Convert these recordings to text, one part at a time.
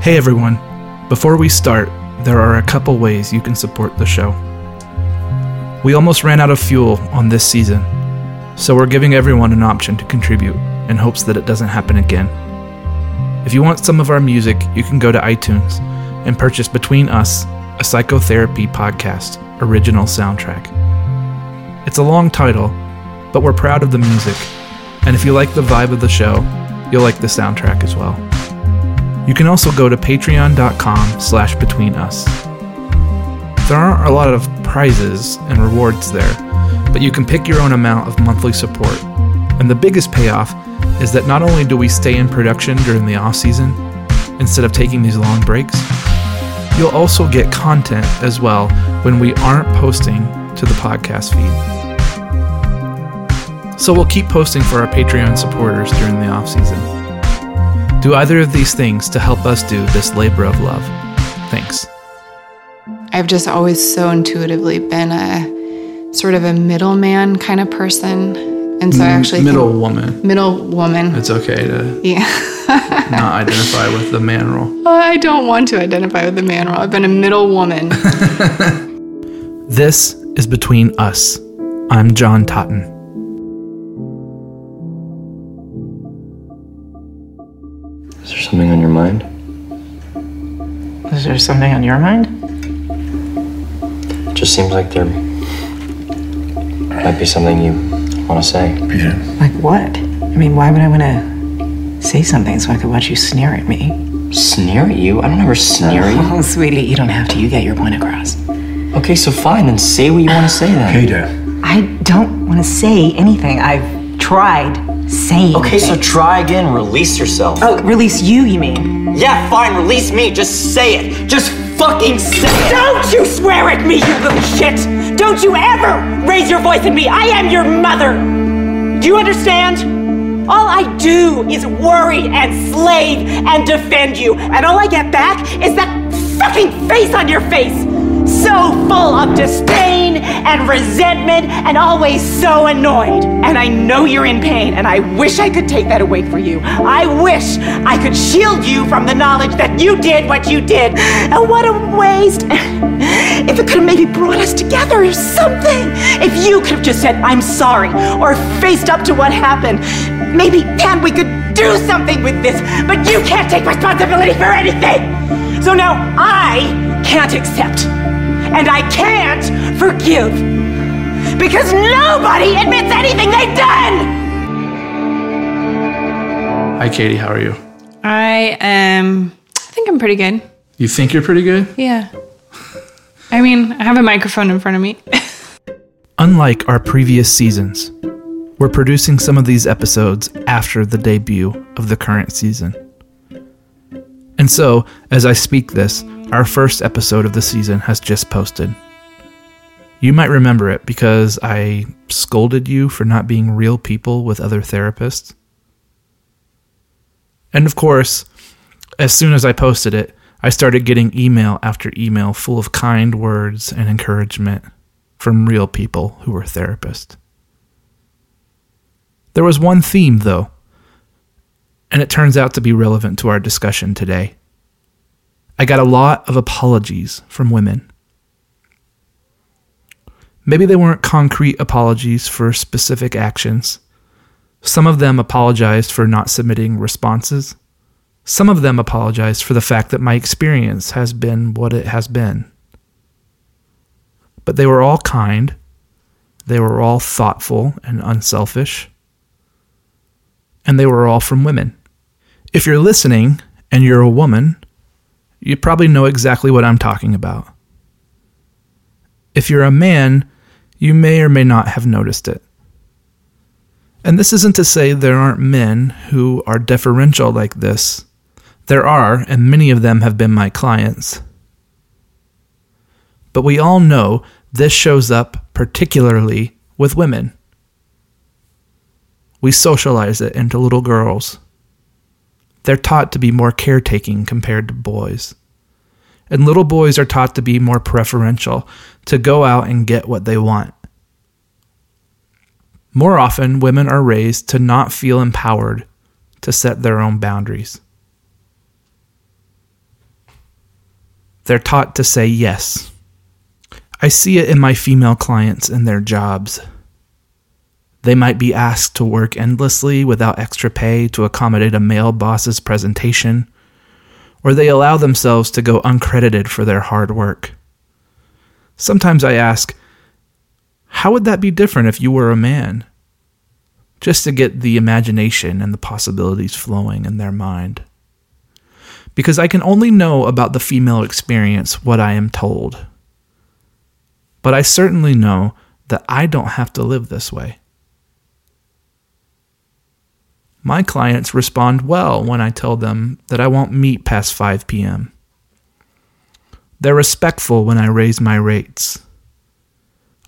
Hey everyone, before we start, there are a couple ways you can support the show. We almost ran out of fuel on this season, so we're giving everyone an option to contribute in hopes that it doesn't happen again. If you want some of our music, you can go to iTunes and purchase Between Us, a psychotherapy podcast original soundtrack. It's a long title, but we're proud of the music, and if you like the vibe of the show, you'll like the soundtrack as well. You can also go to patreon.com slash between us. There aren't a lot of prizes and rewards there, but you can pick your own amount of monthly support. And the biggest payoff is that not only do we stay in production during the off season instead of taking these long breaks, you'll also get content as well when we aren't posting to the podcast feed. So we'll keep posting for our Patreon supporters during the off season. Do either of these things to help us do this labor of love. Thanks. I've just always so intuitively been a sort of a middleman kind of person. And so I mm, actually middle woman. middle woman. It's okay to Yeah. not identify with the man role. Uh, I don't want to identify with the man role. I've been a middle woman. This is Between Us. I'm John Totten. Something on your mind? Is there something on your mind? It just seems like there might be something you want to say. Peter. Like what? I mean, why would I want to say something so I could watch you sneer at me? Sneer at you? I don't ever sneer at you. Oh, sweetie, you don't have to. You get your point across. Okay, so fine, then say what you want to say then. Peter. I don't want to say anything. I've tried saying. Okay, so try again. Release yourself. Oh, release you, you mean? Yeah, fine. Release me. Just say it. Just fucking say it. Don't you swear at me, you little shit! Don't you ever raise your voice at me! I am your mother! Do you understand? All I do is worry and slave and defend you, and all I get back is that fucking face on your face! So full of disdain and resentment and always so annoyed. And I know you're in pain, and I wish I could take that away for you. I wish I could shield you from the knowledge that you did what you did. And what a waste. If it could have maybe brought us together or something. If you could have just said, I'm sorry, or faced up to what happened. Maybe then we could do something with this. But you can't take responsibility for anything. So now I can't accept. And I can't forgive. Because nobody admits anything they've done! Hi, Katie. How are you? I am, I think I'm pretty good. You think you're pretty good? Yeah. I mean, I have a microphone in front of me. Unlike our previous seasons, we're producing some of these episodes after the debut of the current season. And so, as I speak this, our first episode of the season has just posted. You might remember it because I scolded you for not being real people with other therapists. And of course, as soon as I posted it, I started getting email after email full of kind words and encouragement from real people who were therapists. There was one theme, though, and it turns out to be relevant to our discussion today. I got a lot of apologies from women. Maybe they weren't concrete apologies for specific actions. Some of them apologized for not submitting responses. Some of them apologized for the fact that my experience has been what it has been. But they were all kind. They were all thoughtful and unselfish. And they were all from women. If you're listening and you're a woman, you probably know exactly what I'm talking about. If you're a man, you may or may not have noticed it. And this isn't to say there aren't men who are deferential like this. There are, and many of them have been my clients. But we all know this shows up particularly with women. We socialize it into little girls. They're taught to be more caretaking compared to boys. And little boys are taught to be more preferential, to go out and get what they want. More often, women are raised to not feel empowered to set their own boundaries. they're taught to say yes. I see it in my female clients and their jobs. They might be asked to work endlessly without extra pay to accommodate a male boss's presentation, or they allow themselves to go uncredited for their hard work. Sometimes I ask, how would that be different if you were a man? Just to get the imagination and the possibilities flowing in their mind. Because I can only know about the female experience what I am told. But I certainly know that I don't have to live this way. My clients respond well when I tell them that I won't meet past 5 p.m. They're respectful when I raise my rates.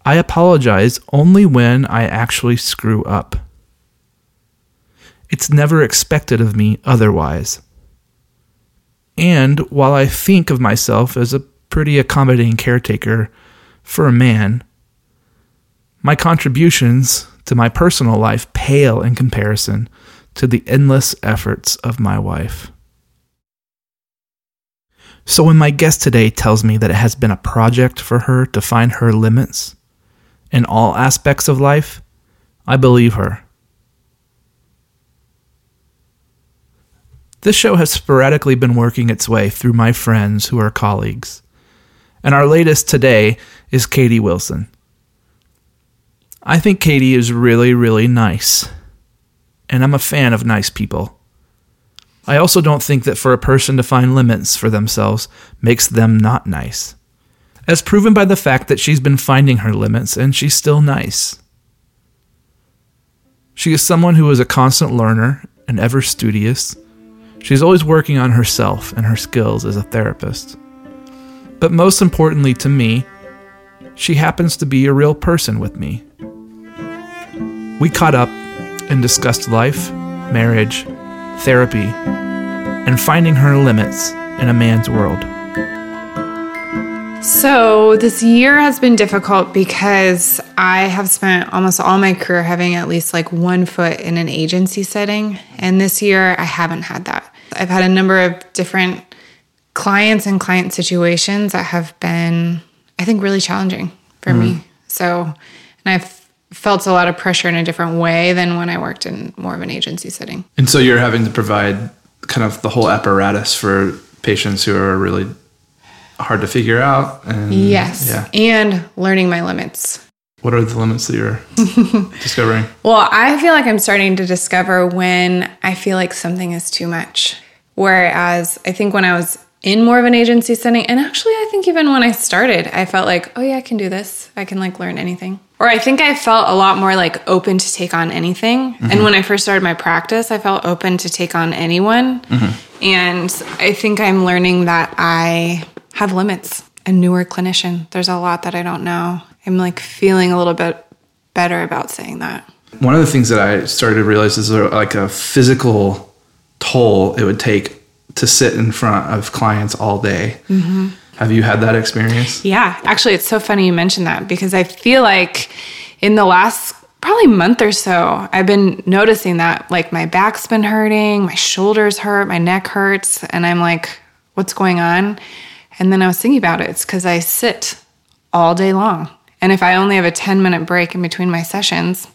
I apologize only when I actually screw up. It's never expected of me otherwise. And while I think of myself as a pretty accommodating caretaker for a man, my contributions to my personal life pale in comparison to the endless efforts of my wife. So when my guest today tells me that it has been a project for her to find her limits in all aspects of life, I believe her. This show has sporadically been working its way through my friends who are colleagues. And our latest today is Katie Wilson. I think Katie is really, really nice and I'm a fan of nice people. I also don't think that for a person to find limits for themselves makes them not nice, as proven by the fact that she's been finding her limits and she's still nice. She is someone who is a constant learner and ever studious. She's always working on herself and her skills as a therapist. But most importantly to me, she happens to be a real person with me. We caught up and discussed life, marriage, therapy, and finding her limits in a man's world. So, this year has been difficult because I have spent almost all my career having at least like one foot in an agency setting. And this year, I haven't had that. I've had a number of different clients and client situations that have been, I think, really challenging for mm. me. So, and I've felt a lot of pressure in a different way than when I worked in more of an agency setting. And so you're having to provide kind of the whole apparatus for patients who are really hard to figure out. And, yes. Yeah. And learning my limits. What are the limits that you're discovering? Well, I feel like I'm starting to discover when I feel like something is too much. Whereas I think when I was in more of an agency setting, and actually, I think even when I started, I felt like, oh, yeah, I can do this. I can like learn anything or I think I felt a lot more like open to take on anything. Mm-hmm. And when I first started my practice, I felt open to take on anyone. Mm-hmm. And I think I'm learning that I have limits. A newer clinician, there's a lot that I don't know. I'm like feeling a little bit better about saying that. One of the things that I started to realize is like a physical toll it would take to sit in front of clients all day. Mm-hmm have you had that experience? Yeah, actually, it's so funny you mentioned that because I feel like in the last probably month or so, I've been noticing that like my back's been hurting, my shoulders hurt, my neck hurts, and I'm like, what's going on? And then I was thinking about it. It's because I sit all day long. And if I only have a 10 minute break in between my sessions,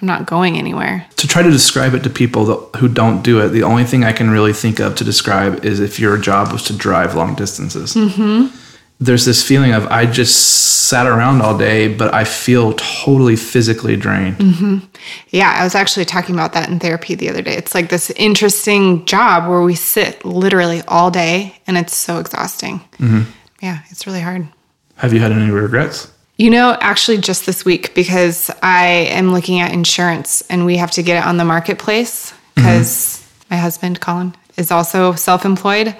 I'm not going anywhere. To try to describe it to people that, who don't do it, the only thing I can really think of to describe is if your job was to drive long distances. Mm-hmm. There's this feeling of I just sat around all day, but I feel totally physically drained. Mm-hmm. Yeah, I was actually talking about that in therapy the other day. It's like this interesting job where we sit literally all day, and it's so exhausting. Mm-hmm. Yeah, it's really hard. Have you had any regrets? You know, actually, just this week because I am looking at insurance and we have to get it on the marketplace because mm-hmm. my husband, Colin, is also self employed.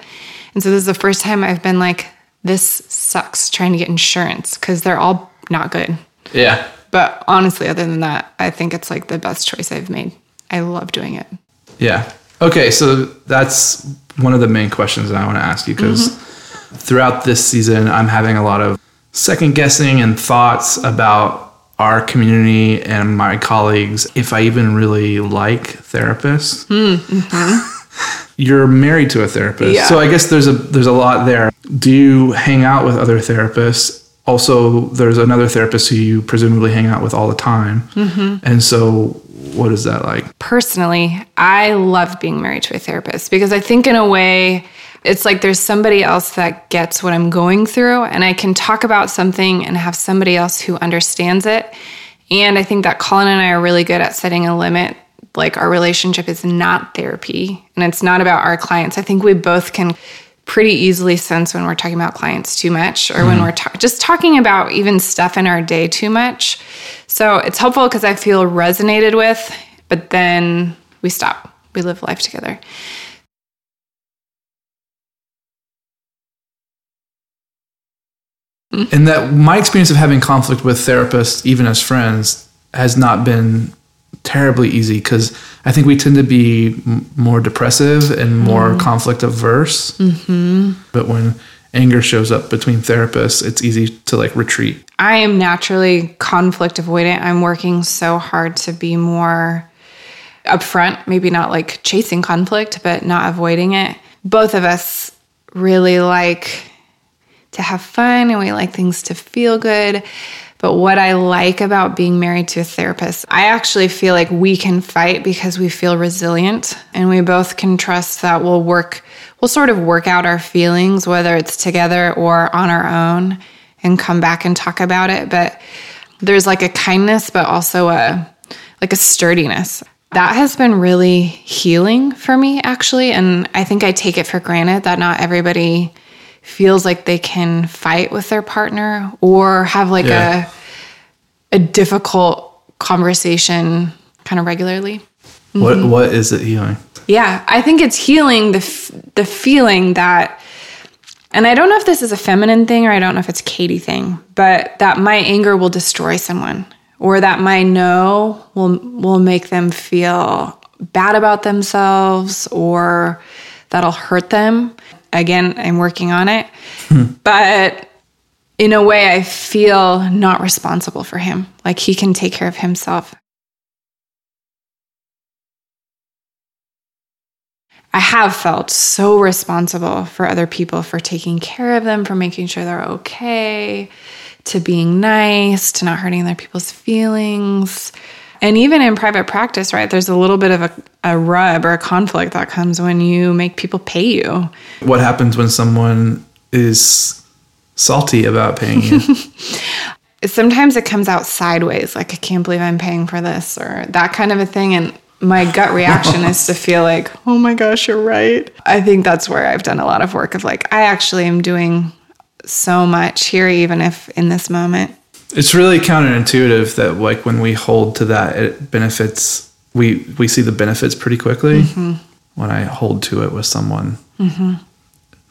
And so this is the first time I've been like, this sucks trying to get insurance because they're all not good. Yeah. But honestly, other than that, I think it's like the best choice I've made. I love doing it. Yeah. Okay. So that's one of the main questions that I want to ask you because mm-hmm. throughout this season, I'm having a lot of second guessing and thoughts about our community and my colleagues if I even really like therapists. Mm, mm-hmm. you're married to a therapist. Yeah. So I guess there's a there's a lot there. Do you hang out with other therapists? Also, there's another therapist who you presumably hang out with all the time. Mm-hmm. And so, what is that like? personally, I love being married to a therapist because I think, in a way, it's like there's somebody else that gets what I'm going through, and I can talk about something and have somebody else who understands it. And I think that Colin and I are really good at setting a limit. Like, our relationship is not therapy and it's not about our clients. I think we both can pretty easily sense when we're talking about clients too much or when hmm. we're ta- just talking about even stuff in our day too much. So it's helpful because I feel resonated with, but then we stop. We live life together. And that my experience of having conflict with therapists, even as friends, has not been terribly easy because I think we tend to be m- more depressive and more conflict averse. Mm-hmm. But when anger shows up between therapists, it's easy to like retreat. I am naturally conflict avoidant. I'm working so hard to be more upfront, maybe not like chasing conflict, but not avoiding it. Both of us really like to have fun and we like things to feel good. But what I like about being married to a therapist, I actually feel like we can fight because we feel resilient and we both can trust that we'll work, we'll sort of work out our feelings, whether it's together or on our own, and come back and talk about it. But there's like a kindness, but also a like a sturdiness. That has been really healing for me, actually. And I think I take it for granted that not everybody feels like they can fight with their partner or have like Yeah. a a difficult conversation kind of regularly. What mm-hmm. what is it healing? Yeah, I think it's healing the f- the feeling that and I don't know if this is a feminine thing or I don't know if it's Katie thing, but that my anger will destroy someone or that my no will will make them feel bad about themselves or that'll hurt them. Again, I'm working on it. Hmm. But in a way I feel not responsible for him. Like he can take care of himself. I have felt so responsible for other people, for taking care of them, for making sure they're okay, to being nice, to not hurting other people's feelings. And even in private practice, right, there's a little bit of a, a rub or a conflict that comes when you make people pay you. What happens when someone is salty about paying you? Sometimes it comes out sideways, like, I can't believe I'm paying for this, or that kind of a thing. And my gut reaction is to feel like, oh my gosh, you're right. I think that's where I've done a lot of work of like, I actually am doing so much here, even if in this moment. It's really counterintuitive that like when we hold to that, it benefits. We we see the benefits pretty quickly. Mm-hmm. When I hold to it with someone, mm-hmm.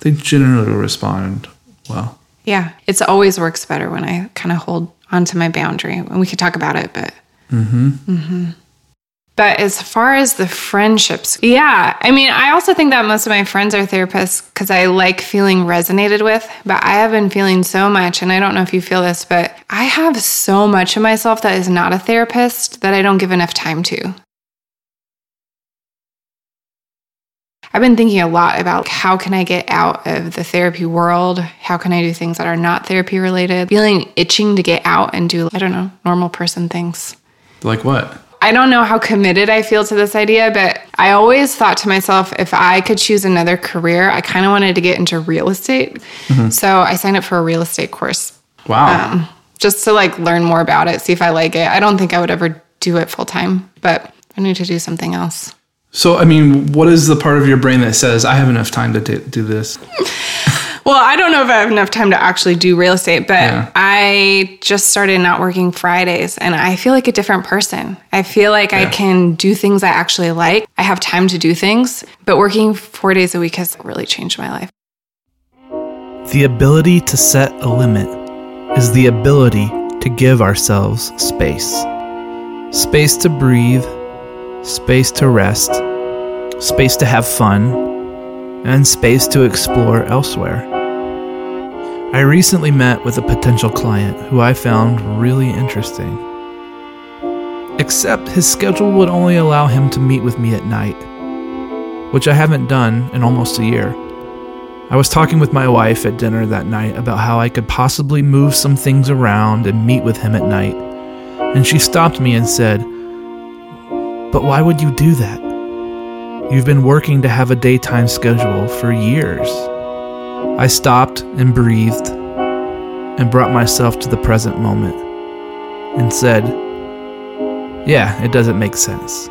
they generally respond well. Yeah, it's always works better when I kind of hold onto my boundary. And we could talk about it, but. Mm-hmm. mm-hmm. But as far as the friendships, yeah, I mean, I also think that most of my friends are therapists because I like feeling resonated with. But I have been feeling so much, and I don't know if you feel this, but I have so much of myself that is not a therapist that I don't give enough time to. I've been thinking a lot about how can I get out of the therapy world? How can I do things that are not therapy related? Feeling itching to get out and do, I don't know, normal person things. Like what? I don't know how committed I feel to this idea, but I always thought to myself if I could choose another career, I kind of wanted to get into real estate. So I signed up for a real estate course Wow. um, just to like learn more about it, see if I like it. I don't think I would ever do it full time, but I need to do something else. so I mean, what is the part of your brain that says I have enough time to do, do this? Well, I don't know if I have enough time to actually do real estate, but Yeah. I just started not working Fridays and I feel like a different person. I feel like I can do things I actually like. I have time to do things, but working four days a week has really changed my life. The ability to set a limit is the ability to give ourselves space. Space to breathe, space to rest, space to have fun, and space to explore elsewhere. I recently met with a potential client who I found really interesting. Except his schedule would only allow him to meet with me at night. which I haven't done in almost a year. I was talking with my wife at dinner that night about how I could possibly move some things around and meet with him at night, and she stopped me and said, But why would you do that? You've been working to have a daytime schedule for years. I stopped and breathed and brought myself to the present moment and said, Yeah, it doesn't make sense.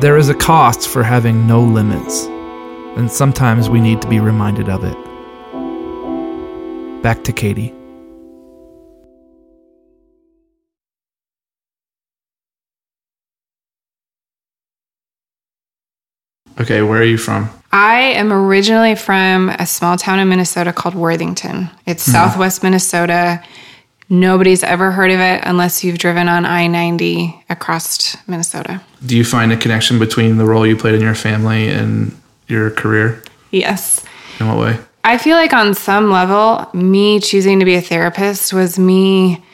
There is a cost for having no limits, and sometimes we need to be reminded of it. Back to Katie. Okay, where are you from? I am originally from a small town in Minnesota called Worthington. It's hmm. southwest Minnesota. Nobody's ever heard of it unless you've driven on I 90 across Minnesota. Do you find a connection between the role you played in your family and your career? Yes. In what way? I feel like on some level, me choosing to be a therapist was me,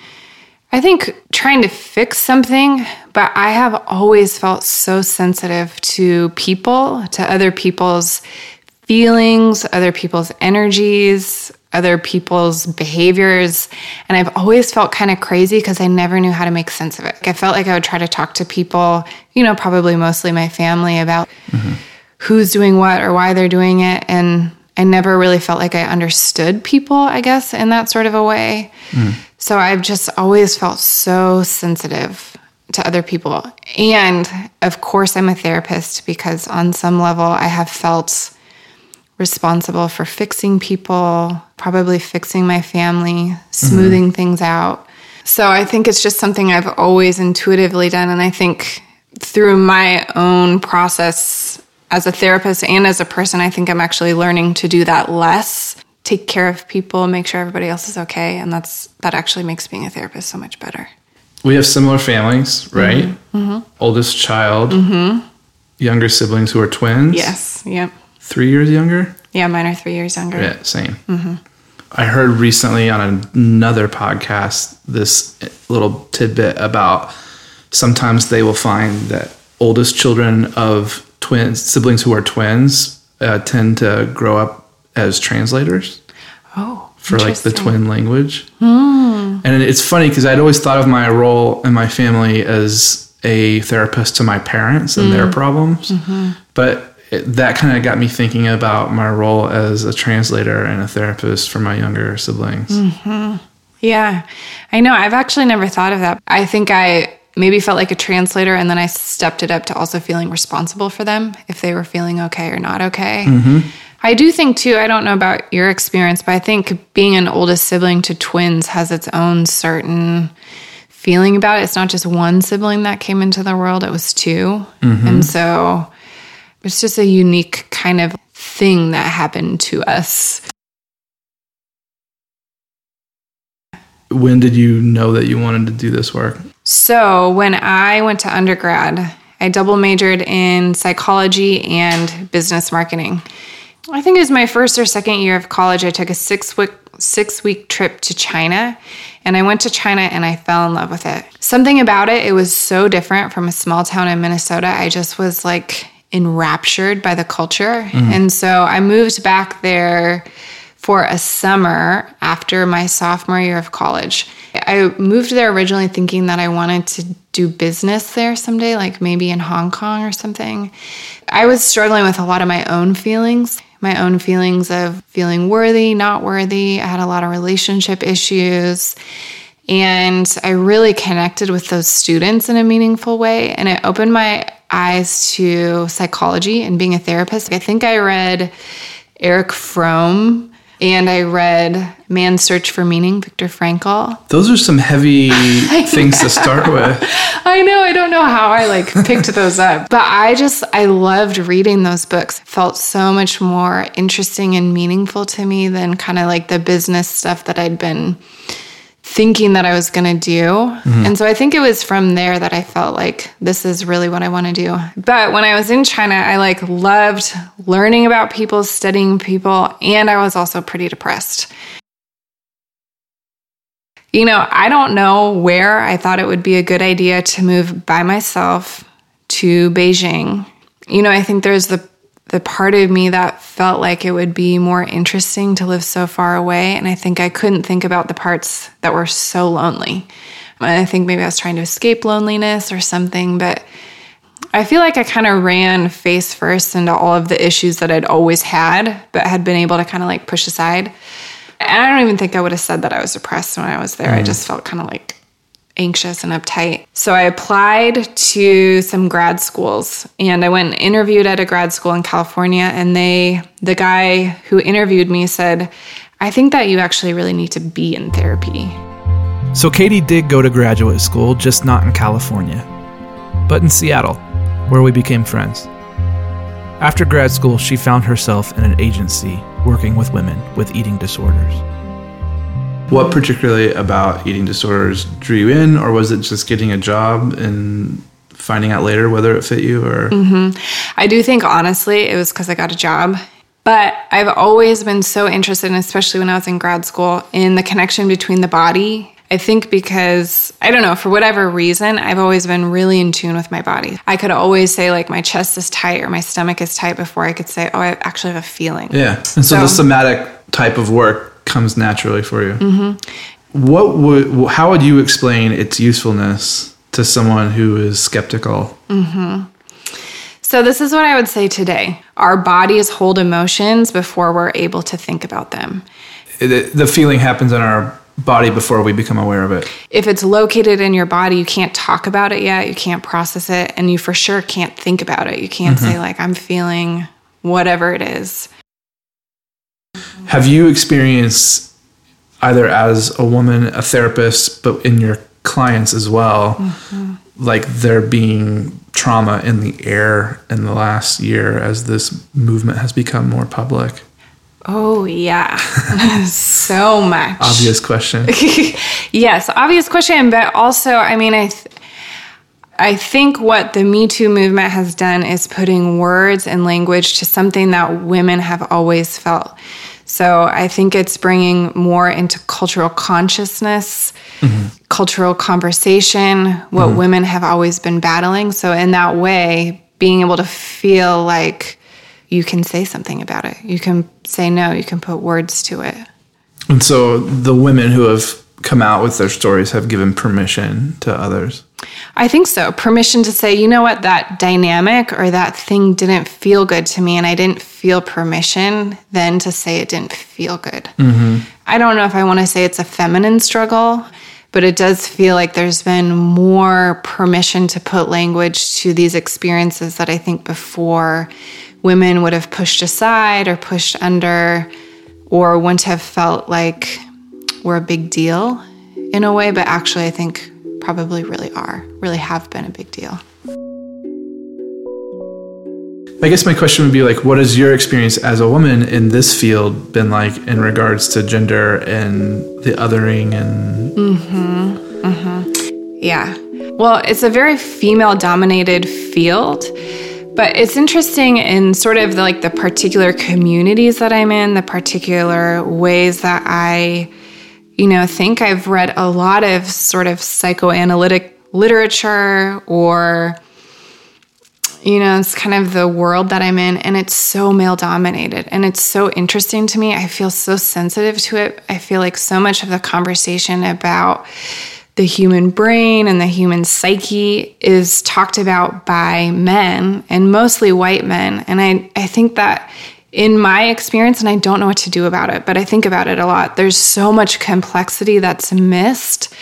I think, trying to fix something, but I have always felt so sensitive to people, to other people's feelings, other people's energies, other people's behaviors. And I've always felt kind of crazy because I never knew how to make sense of it. I felt like I would try to talk to people, you know, probably mostly my family about mm-hmm. who's doing what or why they're doing it. And I never really felt like I understood people, I guess, in that sort of a way. Mm. So I've just always felt so sensitive to other people. And of course, I'm a therapist because on some level, I have felt responsible for fixing people, probably fixing my family, smoothing mm-hmm. things out. So I think it's just something I've always intuitively done. And I think through my own process as a therapist and as a person, I think I'm actually learning to do that less. Take care of people, make sure everybody else is okay, and that's that actually makes being a therapist so much better. We have similar families, right? Mm-hmm. Oldest child, younger siblings who are twins. Yes, yep, Three years younger? yeah. Mine are three years younger. Yeah, same. I heard recently on another podcast this little tidbit about sometimes they will find that oldest children of twins, siblings who are twins, uh, tend to grow up as translators Oh, for like the twin language. Hmm. And it's funny because I'd always thought of my role in my family as a therapist to my parents and their hmm. problems. Mm-hmm. But it, that kind of got me thinking about my role as a translator and a therapist for my younger siblings. Mm-hmm. Yeah, I know. I've actually never thought of that. I think I maybe felt like a translator and then I stepped it up to also feeling responsible for them if they were feeling okay or not okay. Mm-hmm. I do think, too, I don't know about your experience, but I think being an oldest sibling to twins has its own certain feeling about it. It's not just one sibling that came into the world, it was 2 mm-hmm. And so it's just a unique kind of thing that happened to us. When did you know that you wanted to do this work? So, when I went to undergrad, I double majored in psychology and business marketing. I think it was my first or second year of college. I took a six week six week trip to China, and I went to China and I fell in love with it. Something about it, it was so different from a small town in Minnesota. I just was like enraptured by the culture, mm-hmm. and so I moved back there for a summer after my sophomore year of college. I moved there originally thinking that I wanted to do business there someday, like maybe in Hong Kong or something. I was struggling with a lot of my own feelings, my own feelings of feeling worthy, not worthy. I had a lot of relationship issues. And I really connected with those students in a meaningful way. And it opened my eyes to psychology and being a therapist. I think I read Erich Fromm and I read Man's Search for Meaning, Viktor Frankl. Those are some heavy things to start with. I know, I don't know how I like picked those up, but I just I loved reading those books. It felt so much more interesting and meaningful to me than kind of like the business stuff that I'd been thinking that I was going to do. Mm-hmm. And so I think it was from there that I felt like this is really what I want to do. But when I was in China, I like loved learning about people, studying people, and I was also pretty depressed. You know, I don't know where I thought it would be a good idea to move by myself to Beijing, you know, I think there's the the part of me that felt like it would be more interesting to live so far away. And I think I couldn't think about the parts that were so lonely. And I think maybe I was trying to escape loneliness or something, but I feel like I kind of ran face first into all of the issues that I'd always had, but had been able to kind of like push aside. And I don't even think I would have said that I was depressed when I was there. I mm. just felt kind of like anxious and uptight. So I applied to some grad schools and I went and interviewed at a grad school in California and they the guy who interviewed me said, "I think that you actually really need to be in therapy." So Katie did go to graduate school, just not in California, but in Seattle, where we became friends. After grad school, she found herself in an agency working with women with eating disorders. What particularly about eating disorders drew you in, or was it just getting a job and finding out later whether it fit you? Or mm-hmm. I do think honestly it was because I got a job. But I've always been so interested, and especially when I was in grad school, in the connection between the body. I think because, I don't know, for whatever reason, I've always been really in tune with my body. I could always say, like, my chest is tight or my stomach is tight before I could say, oh, I actually have a feeling. yeah, and so, the somatic type of work comes naturally for you. Mm-hmm. What would? How would you explain its usefulness to someone who is skeptical? So, this is what I would say today our bodies hold emotions before we're able to think about them. It, the feeling happens in our body before we become aware of it. if it's located in your body, you can't talk about it yet, you can't process it, and you for sure can't think about it. You can't say, like, I'm feeling whatever it is. Have you experienced either as a woman, a therapist, but in your clients as well, mm-hmm. like there being trauma in the air in the last year as this movement has become more public? Oh, yeah. so much. Obvious question. yes, obvious question, but also, I mean, I. Th- I think what the Me Too movement has done is putting words and language to something that women have always felt. So I think it's bringing more into cultural consciousness, cultural conversation, what mm-hmm. women have always been battling. So, in that way, being able to feel like you can say something about it, you can say no, you can put words to it. and so the women who have come out with their stories have given permission to others. I think so. Permission to say, you know what, that dynamic or that thing didn't feel good to me, and I didn't feel permission then to say it didn't feel good. Mm-hmm. I don't know if I want to say it's a feminine struggle, but it does feel like there's been more permission to put language to these experiences that I think before women would have pushed aside or pushed under or wouldn't have felt like were a big deal in a way, but actually, I think probably really are, really have been a big deal. I guess my question would be like, what has your experience as a woman in this field been like in regards to gender and the othering and Mm-hmm. Mm-hmm. Yeah. Well, it's a very female dominated field, but it's interesting in sort of the, like the particular communities that I'm in, the particular ways that I, you know, think I've read a lot of sort of psychoanalytic literature or you know, it's kind of the world that I'm in, and it's so male dominated. And it's so interesting to me. I feel so sensitive to it. I feel like so much of the conversation about the human brain and the human psyche is talked about by men and mostly white men. And I, I think that in my experience, and I don't know what to do about it, but I think about it a lot, there's so much complexity that's missed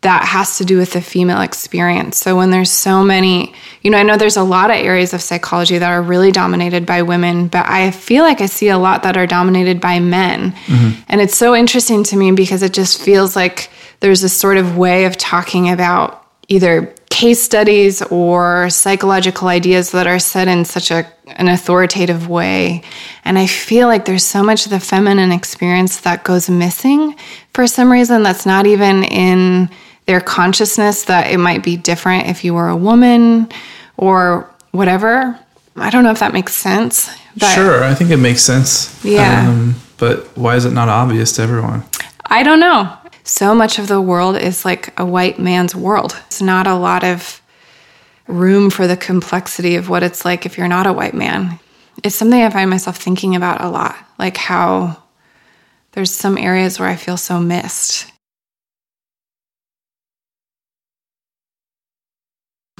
that has to do with the female experience. So when there's so many, you know, I know there's a lot of areas of psychology that are really dominated by women, but I feel like I see a lot that are dominated by men. Mm-hmm. And it's so interesting to me because it just feels like there's this sort of way of talking about either case studies or psychological ideas that are said in such a an authoritative way and i feel like there's so much of the feminine experience that goes missing for some reason that's not even in their consciousness that it might be different if you were a woman or whatever i don't know if that makes sense but sure, I think it makes sense. Yeah. Um, but why is it not obvious to everyone? I don't know. So much of the world is like a white man's world. It's not a lot of room for the complexity of what it's like if you're not a white man. It's something I find myself thinking about a lot, like how there's some areas where I feel so missed.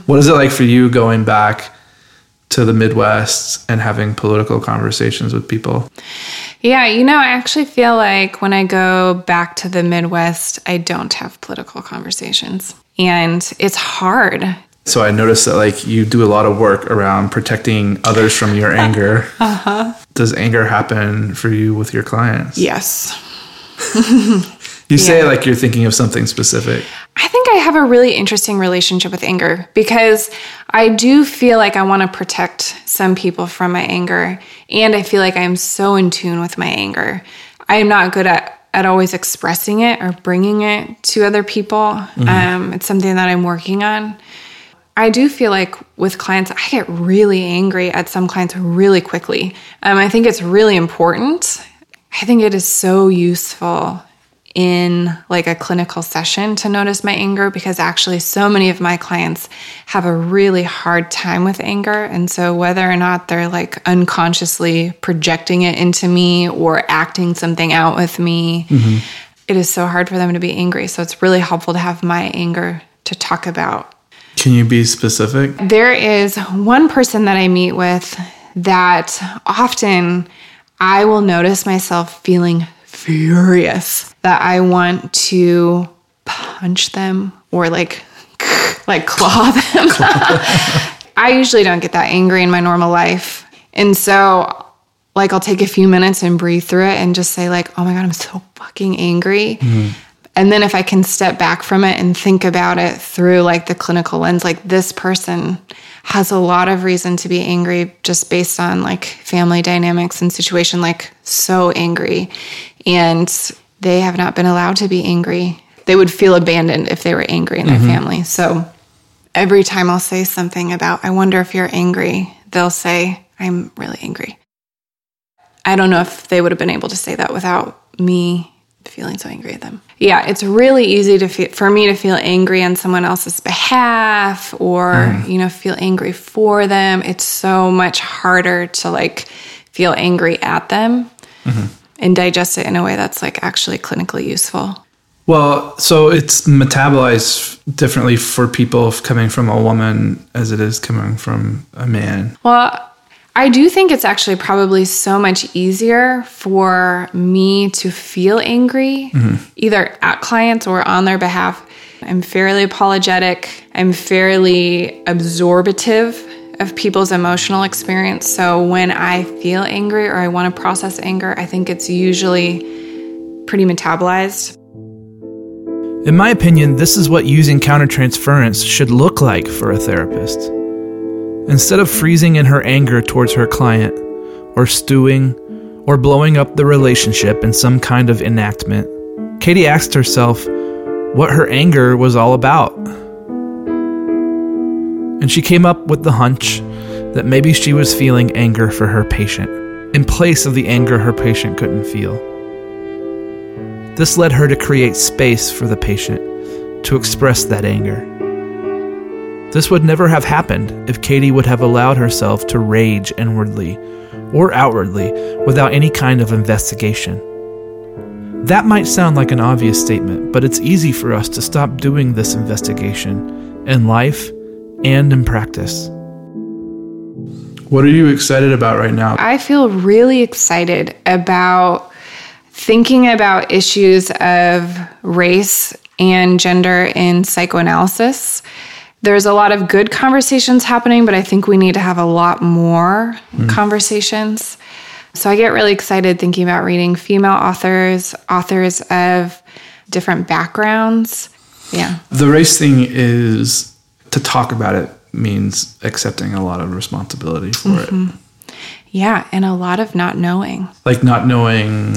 What is it like for you going back to the Midwest and having political conversations with people? Yeah, you know, I actually feel like when I go back to the Midwest, I don't have political conversations. And it's hard. So I noticed that like you do a lot of work around protecting others from your anger. Uh-huh. Does anger happen for you with your clients? Yes. You say it like you're thinking of something specific. I have a really interesting relationship with anger because I do feel like I want to protect some people from my anger. And I feel like I'm so in tune with my anger. I am not good at, at always expressing it or bringing it to other people. Um, it's something that I'm working on. I do feel like with clients, I get really angry at some clients really quickly. Um, I think it's really important. I think it is so useful in like a clinical session to notice my anger because actually so many of my clients have a really hard time with anger. And so whether or not they're like unconsciously projecting it into me or acting something out with me mm-hmm. it is so hard for them to be angry. So it's really helpful to have my anger to talk about. Can you be specific? there is one person that I meet with that often I will notice myself feeling furious that I want to punch them or like like claw them. I usually don't get that angry in my normal life. And so like I'll take a few minutes and breathe through it and just say like, "Oh my god, I'm so fucking angry." Mm-hmm. And then if I can step back from it and think about it through like the clinical lens, like this person has a lot of reason to be angry just based on like family dynamics and situation, like so angry. And they have not been allowed to be angry. They would feel abandoned if they were angry in their mm-hmm. family. So every time I'll say something about, I wonder if you're angry, they'll say, I'm really angry. I don't know if they would have been able to say that without me feeling so angry at them. Yeah, it's really easy to feel, for me to feel angry on someone else's behalf or, mm. you know, feel angry for them. It's so much harder to like feel angry at them mm-hmm. And digest it in a way that's like actually clinically useful. Well, so it's metabolized differently for people coming from a woman as it is coming from a man. Well, I do think it's actually probably so much easier for me to feel angry, mm-hmm. either at clients or on their behalf. I'm fairly apologetic. I'm fairly absorbative of people's emotional experience. So when I feel angry or I want to process anger, I think it's usually pretty metabolized. In my opinion, this is what using countertransference should look like for a therapist. Instead of freezing in her anger towards her client, or stewing, or blowing up the relationship in some kind of enactment, Katie asked herself what her anger was all about. And she came up with the hunch that maybe she was feeling anger for her patient, in place of the anger her patient couldn't feel. This led her to create space for the patient to express that anger. This would never have happened if Katie would have allowed herself to rage inwardly or outwardly without any kind of investigation. That might sound like an obvious statement, but it's easy for us to stop doing this investigation in life and in practice. What are you excited about right now? I feel really excited about thinking about issues of race and gender in psychoanalysis. There's a lot of good conversations happening, but I think we need to have a lot more mm-hmm. conversations. So I get really excited thinking about reading female authors, authors of different backgrounds. Yeah. The race thing is to talk about it means accepting a lot of responsibility for it. Mm-hmm. Yeah. And a lot of not knowing. Like not knowing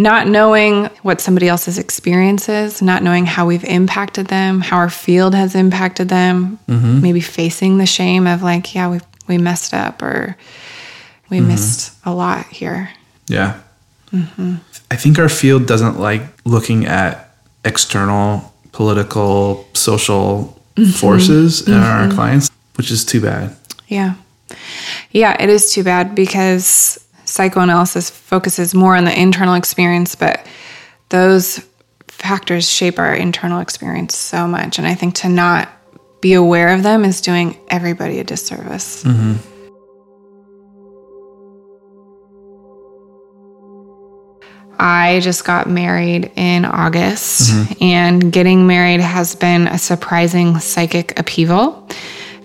not knowing what somebody else's experience is, not knowing how we've impacted them, how our field has impacted them, mm-hmm. maybe facing the shame of like, yeah, we we messed up or we mm-hmm. missed a lot here. Yeah. I think our field doesn't like looking at external political, social forces in our mm-hmm. clients. which is too bad. Yeah. Yeah, it is too bad because psychoanalysis focuses more on the internal experience, but those factors shape our internal experience so much. And I think to not be aware of them is doing everybody a disservice. Mm-hmm. I just got married in August, mm-hmm. and getting married has been a surprising psychic upheaval.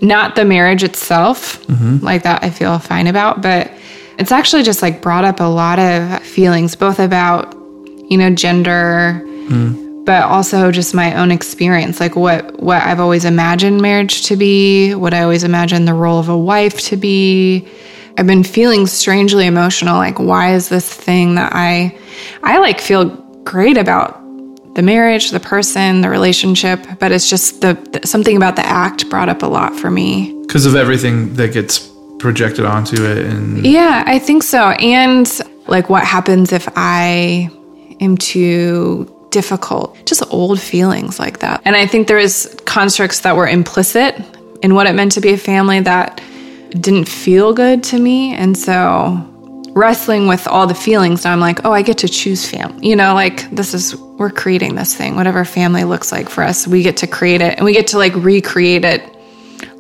Not the marriage itself, mm-hmm. like that I feel fine about, but it's actually just like brought up a lot of feelings, both about, you know, gender, mm. but also just my own experience, like what what I've always imagined marriage to be, what I always imagined the role of a wife to be. I've been feeling strangely emotional. Like, why is this thing that I, I like feel great about the marriage, the person, the relationship, but it's just the, the something about the act brought up a lot for me. Because of everything that gets projected onto it. And Yeah, I think so. And like, what happens if I am too difficult? Just old feelings like that. And I think there is constructs that were implicit in what it meant to be a family that didn't feel good to me. And so wrestling with all the feelings, now I'm like, oh, I get to choose family. You know, like this is, we're creating this thing, whatever family looks like for us, we get to create it and we get to like recreate it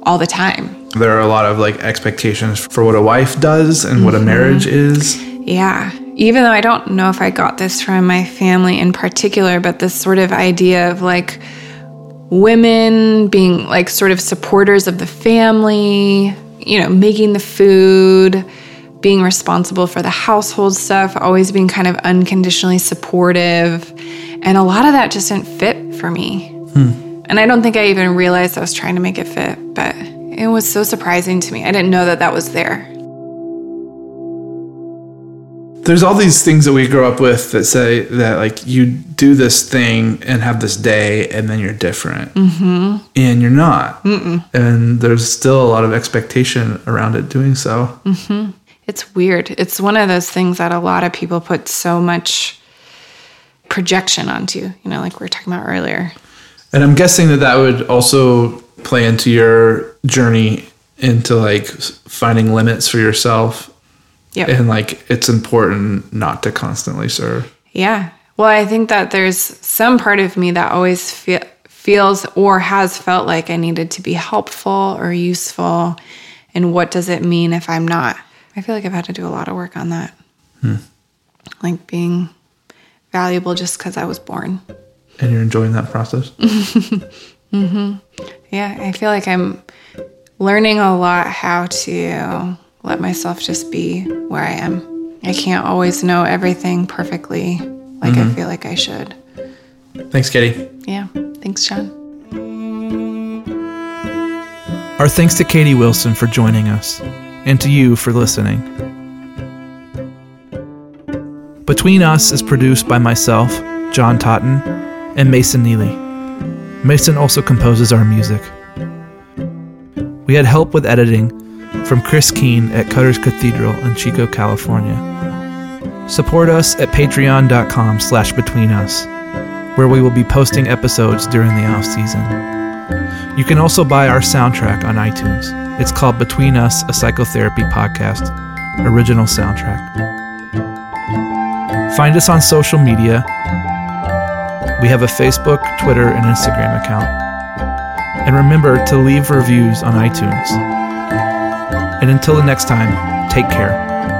all the time. there are a lot of like expectations for what a wife does and what a mm-hmm. marriage is. Yeah. Even though I don't know if I got this from my family in particular, but this sort of idea of like women being like sort of supporters of the family, you know, making the food, being responsible for the household stuff, always being kind of unconditionally supportive. And a lot of that just didn't fit for me. Hmm. And I don't think I even realized I was trying to make it fit, but it was so surprising to me. I didn't know that that was there. There's all these things that we grow up with that say that like you do this thing and have this day and then you're different. Mm-hmm. And you're not. Mm-mm. And there's still a lot of expectation around it doing so. It's weird. It's one of those things that a lot of people put so much projection onto, you know, like we were talking about earlier. And I'm guessing that that would also play into your journey into like finding limits for yourself. Yep. And like it's important not to constantly serve. Yeah. Well, I think that there's some part of me that always fe- feels or has felt like I needed to be helpful or useful. And what does it mean if I'm not? I feel like I've had to do a lot of work on that. Hmm. Like being valuable just because I was born. And you're enjoying that process. Mm-hmm. Yeah, I feel like I'm learning a lot how to let myself just be where I am. I can't always know everything perfectly like I mm-hmm. feel like I should. Thanks, Katie. Yeah. Thanks, John. Our thanks to Katie Wilson for joining us, and to you for listening. Between Us is produced by myself, John Totten, and Mason Neely. Mason also composes our music. We had help with editing from Chris Keene at Cutter's Cathedral in Chico, California. Support us at patreon.com slash between us, where we will be posting episodes during the off season. You can also buy our soundtrack on iTunes. It's called Between Us, a Psychotherapy Podcast, original soundtrack. Find us on social media. We have a Facebook, Twitter, and Instagram account. And remember to leave reviews on iTunes. And until the next time, take care.